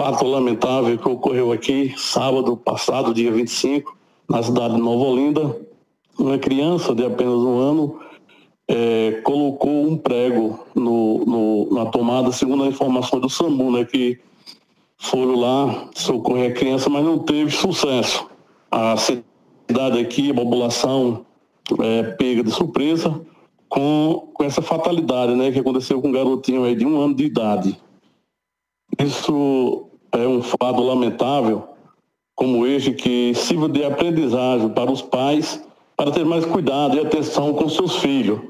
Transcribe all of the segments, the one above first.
fato lamentável que ocorreu aqui sábado passado, dia 25, na cidade de Nova Olinda. Uma criança de apenas um ano é, colocou um prego no, no, na tomada, segundo a informação do SAMU, né, que foram lá socorrer a criança, mas não teve sucesso. A cidade aqui, a população é, pega de surpresa com, com essa fatalidade né, que aconteceu com um garotinho de um ano de idade. Isso é um fato lamentável, como este, que sirva de aprendizagem para os pais para ter mais cuidado e atenção com seus filhos.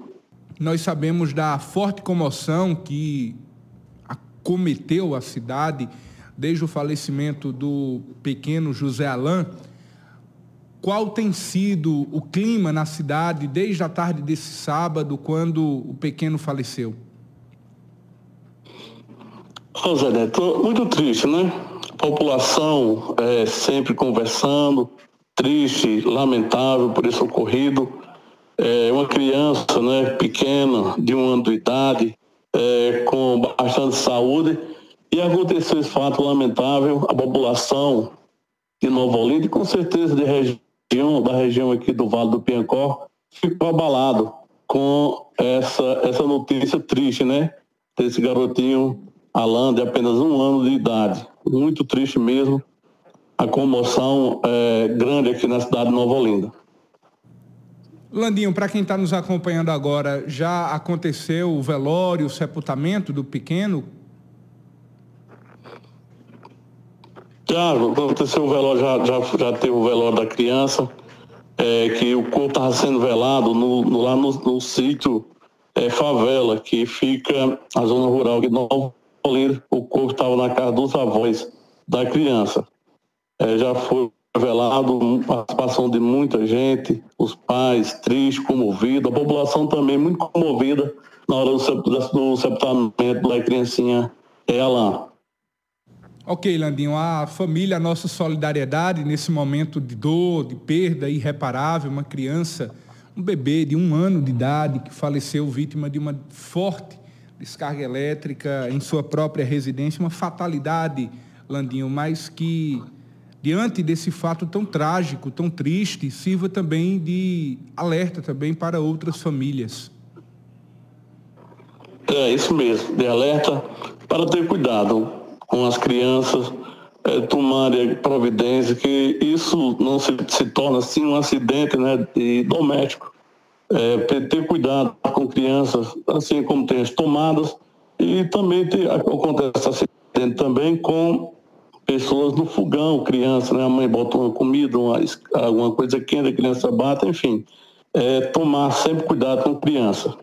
Nós sabemos da forte comoção que acometeu a cidade desde o falecimento do pequeno José Alain. Qual tem sido o clima na cidade desde a tarde desse sábado, quando o pequeno faleceu? José Neto, muito triste, né? População é, sempre conversando, triste, lamentável por isso ocorrido. É, uma criança né, pequena, de um ano de idade, é, com bastante saúde, e aconteceu esse fato lamentável, a população de Nova Olinda, e com certeza de região, da região aqui do Vale do Piancó, ficou abalado com essa, essa notícia triste, né? Desse garotinho Alan, de apenas um ano de idade. Muito triste mesmo. A comoção é grande aqui na cidade de Nova Olinda. Landinho, para quem está nos acompanhando agora, já aconteceu o velório, o sepultamento do pequeno? Já aconteceu o velório, já, já, já teve o velório da criança, é, que o corpo estava sendo velado no, no, lá no, no sítio é, Favela, que fica na zona rural de Nova Olinda. O corpo estava na casa dos avós da criança. É, já foi revelado a participação de muita gente, os pais tristes, comovidos, a população também muito comovida na hora do sepultamento da criancinha Ela. Ok, Landinho, a família, a nossa solidariedade nesse momento de dor, de perda irreparável, uma criança, um bebê de um ano de idade que faleceu vítima de uma forte descarga elétrica em sua própria residência, uma fatalidade, Landinho, mas que diante desse fato tão trágico, tão triste, sirva também de alerta também para outras famílias. É isso mesmo, de alerta para ter cuidado com as crianças, é, tomarem providência, que isso não se, se torna assim um acidente né, de doméstico. É, ter cuidado com crianças, assim como tem as tomadas, e também ter, acontece acidente também com pessoas no fogão, criança, né? A mãe bota uma comida, uma, alguma coisa quente, a criança bate, enfim. É, tomar sempre cuidado com criança.